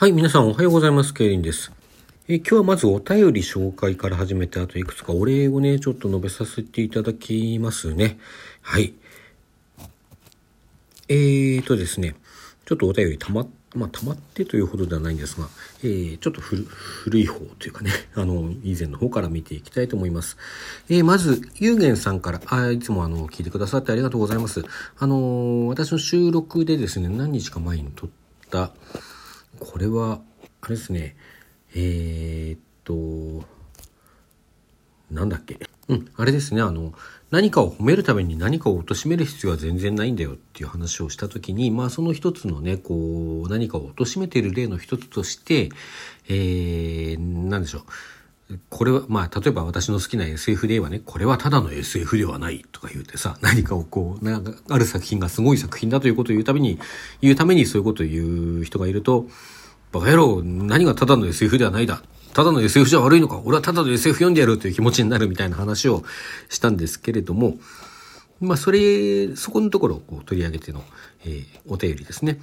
はい、皆さんおはようございます。ケイリンです。え今日はまずお便り紹介から始めて、あといくつかお礼をね、ちょっと述べさせていただきますね。はい。えーとですね、ちょっとお便りたま、まあ、溜まってというほどではないんですが、えー、ちょっと古い方というかね、あの、以前の方から見ていきたいと思います。えー、まず、ゆうげんさんから、あ、いつもあの、聞いてくださってありがとうございます。あの私の収録でですね、何日か前に撮った、これは、あれですね、えー、っと、なんだっけ。うん、あれですね、あの、何かを褒めるために何かを貶める必要は全然ないんだよっていう話をした時に、まあその一つのね、こう、何かを貶めている例の一つとして、えー、なんでしょう。これは、まあ、例えば私の好きな SF で言えばね、これはただの SF ではないとか言うてさ、何かをこう、なんか、ある作品がすごい作品だということを言うために、言うためにそういうことを言う人がいると、バカ野郎、何がただの SF ではないだ。ただの SF じゃ悪いのか俺はただの SF 読んでやるという気持ちになるみたいな話をしたんですけれども、まあ、それ、そこのところをこう取り上げての、えー、お便りですね。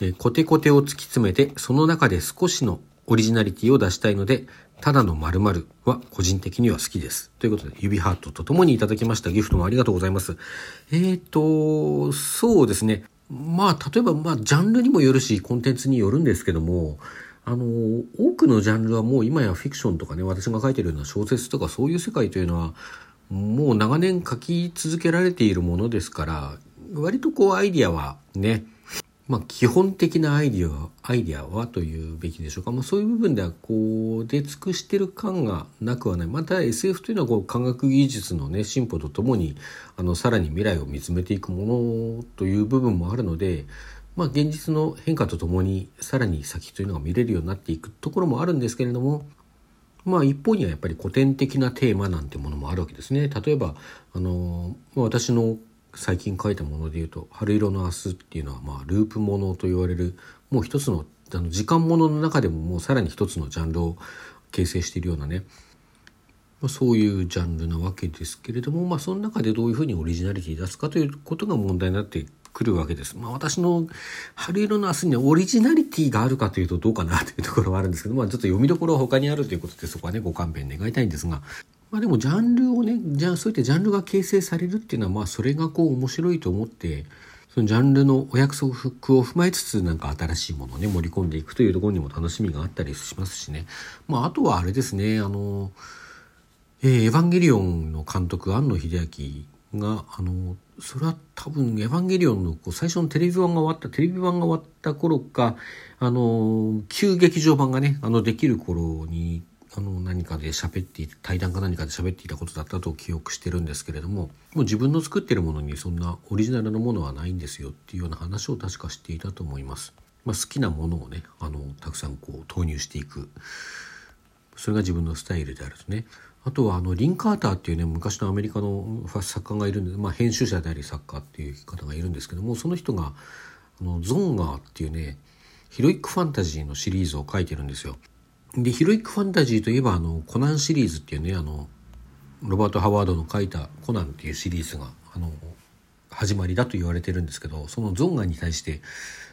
えー、コテコテを突き詰めて、その中で少しのオリジナリティを出したいので、ただの〇〇は個人的には好きです。ということで、指ハートとともにいただきましたギフトもありがとうございます。えっ、ー、と、そうですね。まあ、例えば、まあ、ジャンルにもよるし、コンテンツによるんですけども、あの、多くのジャンルはもう今やフィクションとかね、私が書いてるような小説とかそういう世界というのは、もう長年書き続けられているものですから、割とこうアイディアはね、まあ、基本的なアイディア、アイディアはというべきでしょうか。まあ、そういう部分では、こう、出尽くしてる感がなくはない。また SF というのは、こう、科学技術のね、進歩とともに、あの、さらに未来を見つめていくものという部分もあるので、まあ、現実の変化とともに、さらに先というのが見れるようになっていくところもあるんですけれども、まあ一方にはやっぱり古典的なテーマなんてものもあるわけですね。例えば、あの、私の最近書いたもので言うと「春色の明日」っていうのはまあループものと言われるもう一つのあの時間ものの中でももうさらに一つのジャンルを形成しているようなね、まあ、そういうジャンルなわけですけれども、まあ、その中でどういうふうにオリジナリティ出すかということが問題になってくるわけです。まあ、私の春色の明日にはオリジナリティがあるかというとどうかなというところはあるんですけど、まあ、ちょっと読みどころは他にあるということでそこはねご勘弁願いたいんですが、まあでもジャンルをね、じゃあそういったジャンルが形成されるっていうのはまあそれがこう面白いと思って、そのジャンルのお約束を踏まえつつなんか新しいものをね盛り込んでいくというところにも楽しみがあったりしますしね。まああとはあれですね、あの、えー、エヴァンゲリオンの監督庵野秀明が、あの、それは多分エヴァンゲリオンのこう最初のテレビ版が終わった、テレビ版が終わった頃か、あの、旧劇場版がね、あの、できる頃にあの何かで喋って対談か何かで喋っていたことだったと記憶してるんですけれどももう自分の作ってるものにそんなオリジナルのものはないんですよっていうような話を確かしていたと思います。まあ、好きなものをねあのたくさんこう投入していくそれが自分のスタイルであるとねあとはあのリン・カーターっていうね昔のアメリカの作家がいるんで、まあ、編集者であり作家っていう方がいるんですけどもその人があのゾンガーっていうねヒロイックファンタジーのシリーズを書いてるんですよ。で、ヒロイックファンタジーといえば、あの、コナンシリーズっていうね、あの、ロバート・ハワードの書いたコナンっていうシリーズが、あの、始まりだと言われてるんですけど、そのゾンガに対して、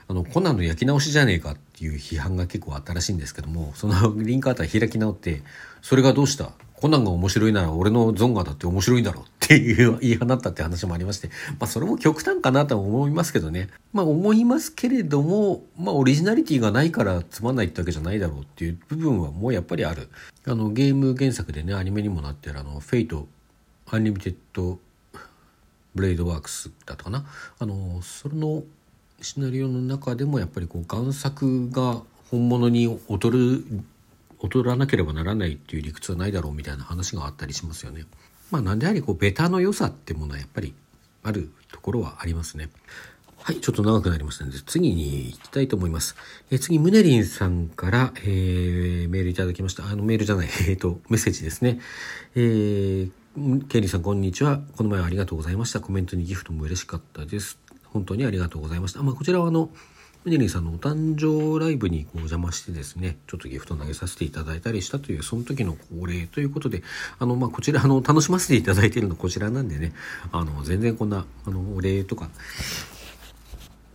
あの、コナンの焼き直しじゃねえかっていう批判が結構あったらしいんですけども、そのリンクアーター開き直って、それがどうしたコナンが面白いなら俺のゾンガだって面白いだろうっていう言い放ったって話もありまして、まあそれも極端かなとは思いますけどね。まあ思いますけれども、まあオリジナリティがないからつまんないってわけじゃないだろうっていう部分はもうやっぱりある。あのゲーム原作でね、アニメにもなってるあの、フェイト、アンリミテッドブレイドワークスだったかな。あの、そのシナリオの中でもやっぱりこう贋作が本物に劣る劣らなければならないっていう理屈はないだろうみたいな話があったりしますよね。まあなんでありこうベタの良さってものはやっぱりあるところはありますね。はい、ちょっと長くなりましたので、次に行きたいと思います。え次、ムネリンさんから、えー、メールいただきました。あの、メールじゃない、えっ、ー、と、メッセージですね。えー、ケリーさん、こんにちは。この前はありがとうございました。コメントにギフトも嬉しかったです。本当にありがとうございました。まあ、こちらはあの、ムネリンさんのお誕生ライブにお邪魔してですね、ちょっとギフト投げさせていただいたりしたという、その時の恒例ということで、あの、まあ、こちら、あの、楽しませていただいているのこちらなんでね、あの、全然こんな、あの、お礼とか、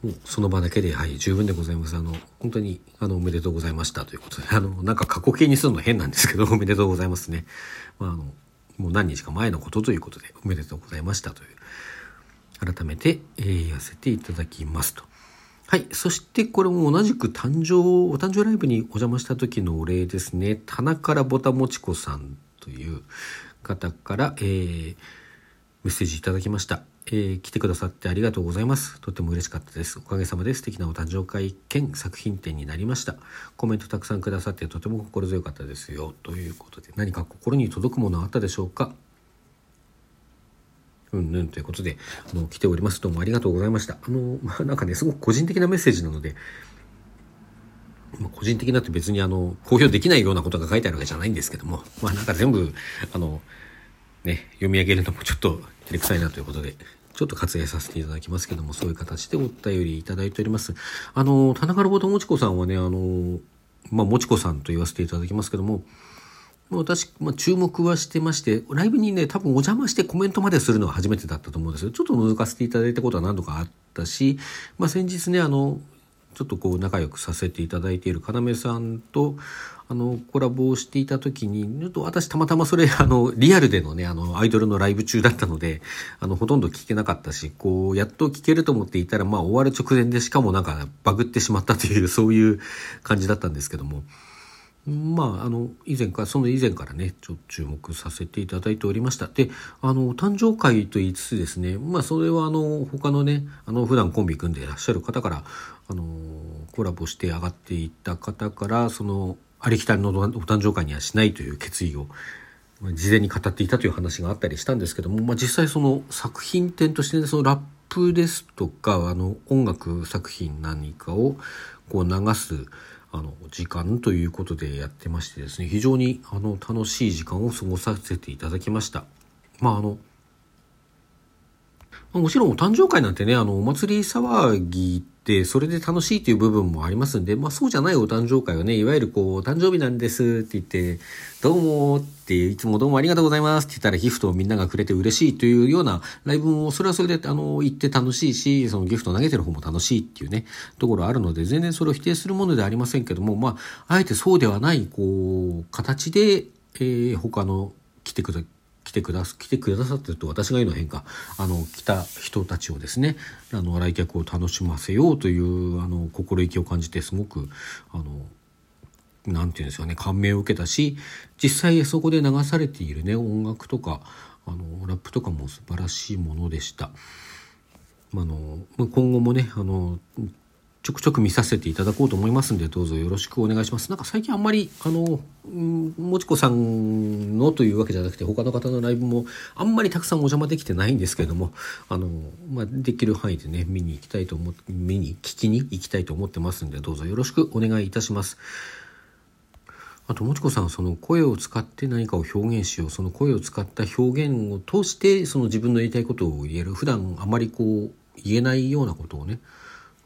もうその場だけで、はい、十分でございます。あの、本当に、あの、おめでとうございましたということで、あの、なんか過去形にするの変なんですけど、おめでとうございますね。まあ、あの、もう何日か前のことということで、おめでとうございましたという、改めて、えー、言わせていただきますと。はい。そしてこれも同じく誕生、お誕生ライブにお邪魔した時のお礼ですね。棚からぼたもちこさんという方から、えー、メッセージいただきました。えー、来てくださってありがとうございます。とても嬉しかったです。おかげさまで素敵なお誕生会兼作品展になりました。コメントたくさんくださってとても心強かったですよ。ということで、何か心に届くものあったでしょうか？うんぬんということで、あの、来ております。どうもありがとうございました。あの、まあ、なんかね、すごく個人的なメッセージなので、まあ、個人的なって別にあの、公表できないようなことが書いてあるわけじゃないんですけども、まあなんか全部、あの、ね、読み上げるのもちょっと照れくさいなということで、ちょっと割愛させていただきますけども、そういう形でお便りいただいております。あの、田中ロボトもちこさんはね、あの、まあ、もちこさんと言わせていただきますけども、私、まあ、注目はしてまして、ライブにね、多分お邪魔してコメントまでするのは初めてだったと思うんですよ。ちょっと覗かせていただいたことは何度かあったし、まあ、先日ね、あの、ちょっとこう仲良くさせていただいている要さんとあのコラボをしていた時にちょっと私たまたまそれ あのリアルでのねあのアイドルのライブ中だったのであのほとんど聞けなかったしこうやっと聞けると思っていたらまあ終わる直前でしかもなんかバグってしまったというそういう感じだったんですけども。まあ、あの、以前から、その以前からね、ちょっと注目させていただいておりました。で、あの、誕生会と言いつつですね、まあ、それはあの、他のね、あの、普段コンビ組んでいらっしゃる方から、あの、コラボして上がっていった方から、その、ありきたりのお誕生会にはしないという決意を、事前に語っていたという話があったりしたんですけども、まあ、実際その作品展として、ね、そのラップですとか、あの、音楽作品何かをこう流す、あの時間ということでやってましてですね非常にあの楽しい時間を過ごさせていただきました。まああのもちろんお誕生会なんてね、あの、お祭り騒ぎってそれで楽しいという部分もありますんで、まあそうじゃないお誕生会はね、いわゆるこう、お誕生日なんですって言って、どうもっていつもどうもありがとうございますって言ったらギフトをみんながくれて嬉しいというようなライブも、それはそれであの、言って楽しいし、そのギフト投げてる方も楽しいっていうね、ところあるので、全然それを否定するものではありませんけども、まあ、あえてそうではない、こう、形で、えー、他の来てくだ来てくだ来てくださってると私が言うのは変かあの来た人たちをですねあの来客を楽しませようというあの心意気を感じてすごくあのなんていうんですかね感銘を受けたし実際そこで流されているね音楽とかあのラップとかも素晴らしいものでした。あの今後もねあのちょくちょく見させていただこうと思いますんで、どうぞよろしくお願いします。なんか最近あんまり、あの、もちこさんのというわけじゃなくて、他の方のライブもあんまりたくさんお邪魔できてないんですけれども、あの、まあ、できる範囲でね、見に行きたいと思って、見に、聞きに行きたいと思ってますんで、どうぞよろしくお願いいたします。あと、もちこさん、その声を使って何かを表現しよう、その声を使った表現を通して、その自分の言いたいことを言える、普段あまりこう、言えないようなことをね、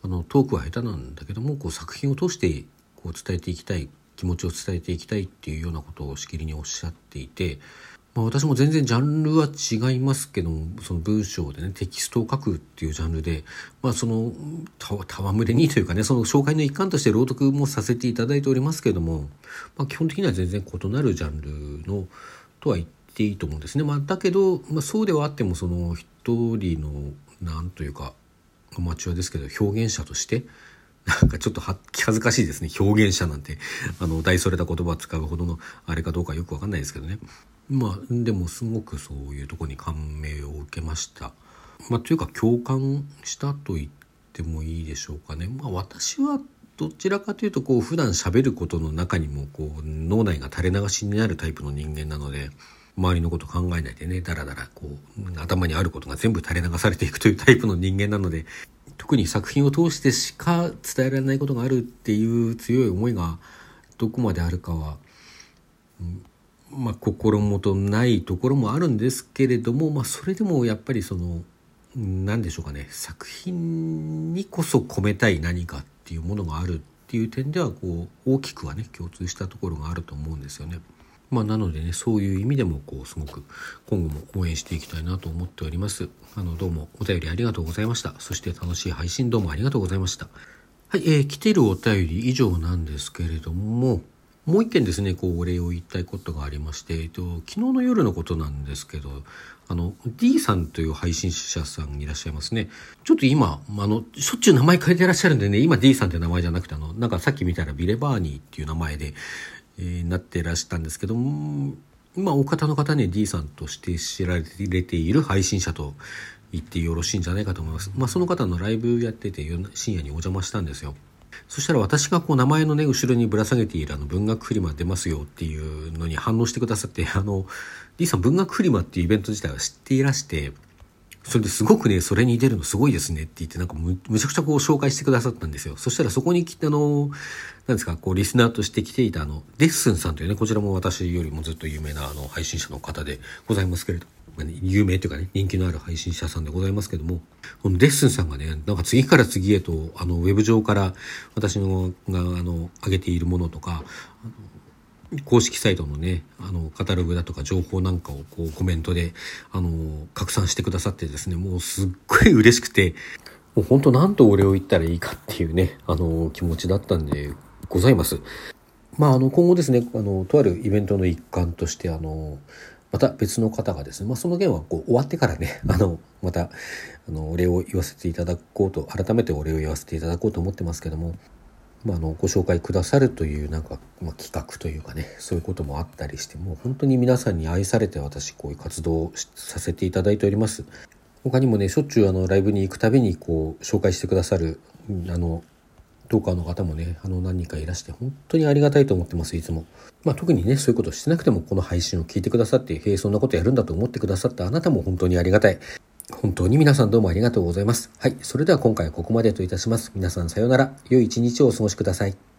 あのトークは下手なんだけどもこう作品を通してこう伝えていきたい気持ちを伝えていきたいっていうようなことをしきりにおっしゃっていて、まあ、私も全然ジャンルは違いますけどもその文章でねテキストを書くっていうジャンルで、まあ、その戯れにというかねその紹介の一環として朗読もさせていただいておりますけども、まあ、基本的には全然異なるジャンルのとは言っていいと思うんですね。まあ、だけど、まあ、そうではあってもその一人のなんというかアマチュアですけど表現者として なんかちょっと恥ずかしいですね表現者なんてあの大それた言葉を使うほどのあれかどうかよくわかんないですけどねまあでもすごくそういうとこに感銘を受けました。まあ、というか共感したと言ってもいいでしょうかね。まあ、私はどちらかというとこう普段喋ることの中にもこう脳内が垂れ流しになるタイプの人間なので周りのこと考えないでねだらだらこう頭にあることが全部垂れ流されていくというタイプの人間なので特に作品を通してしか伝えられないことがあるっていう強い思いがどこまであるかは、まあ、心もとないところもあるんですけれども、まあ、それでもやっぱりその何でしょうかね作品にこそ込めたい何かっていうものがあるっていう点ではこう大きくはね共通したところがあると思うんですよね。まあ、なのでね、そういう意味でも、こう、すごく今後も応援していきたいなと思っております。あの、どうもお便りありがとうございました。そして楽しい配信どうもありがとうございました。はい、えー、来てるお便り以上なんですけれども、もう一件ですね、こう、お礼を言いたいことがありまして、えっと、昨日の夜のことなんですけど、あの、D さんという配信者さんいらっしゃいますね。ちょっと今、あの、しょっちゅう名前変えてらっしゃるんでね、今 D さんって名前じゃなくて、あの、なんかさっき見たらビレバーニーっていう名前で、えー、なってらしたんですけども、まあ、お方の方に D さんとして知られている配信者と言ってよろしいんじゃないかと思います。まあ、その方のライブやってて深夜にお邪魔したんですよ。そしたら私がこう名前のね、後ろにぶら下げているあの文学フリマ出ますよっていうのに反応してくださって、あの、D さん文学フリマっていうイベント自体は知っていらして、それですごくね、それに出るのすごいですねって言って、なんかむむちゃくちゃこう紹介してくださったんですよ。そしたらそこに来て、あの、なんですか、こうリスナーとして来ていたあの、デッスンさんというね、こちらも私よりもずっと有名なあの配信者の方でございますけれど、まあね、有名というかね、人気のある配信者さんでございますけども、このデッスンさんがね、なんか次から次へと、あの、ウェブ上から私のが、あの、上げているものとか、公式サイトのね、あの、カタログだとか情報なんかをこうコメントで、あの、拡散してくださってですね、もうすっごい嬉しくて、もう本当なんとお礼を言ったらいいかっていうね、あの、気持ちだったんでございます。まあ、あの、今後ですね、あの、とあるイベントの一環として、あの、また別の方がですね、まあ、その件はこう終わってからね、あの、また、あの、お礼を言わせていただこうと、改めてお礼を言わせていただこうと思ってますけども、まあ、あのご紹介くださるというなんか、まあ、企画というかねそういうこともあったりしてもう本当に皆さんに愛されて私こういう活動をさせていただいております。他にもねしょっちゅうあのライブに行くたびにこう紹介してくださるあのトーカーの方もねあの何人かいらして本当にありがたいと思ってますいつも、まあ、特にねそういうことしてなくてもこの配信を聞いてくださってへえそんなことやるんだと思ってくださったあなたも本当にありがたい。本当に皆さんどうもありがとうございます。はい。それでは今回はここまでといたします。皆さんさようなら。良い一日をお過ごしください。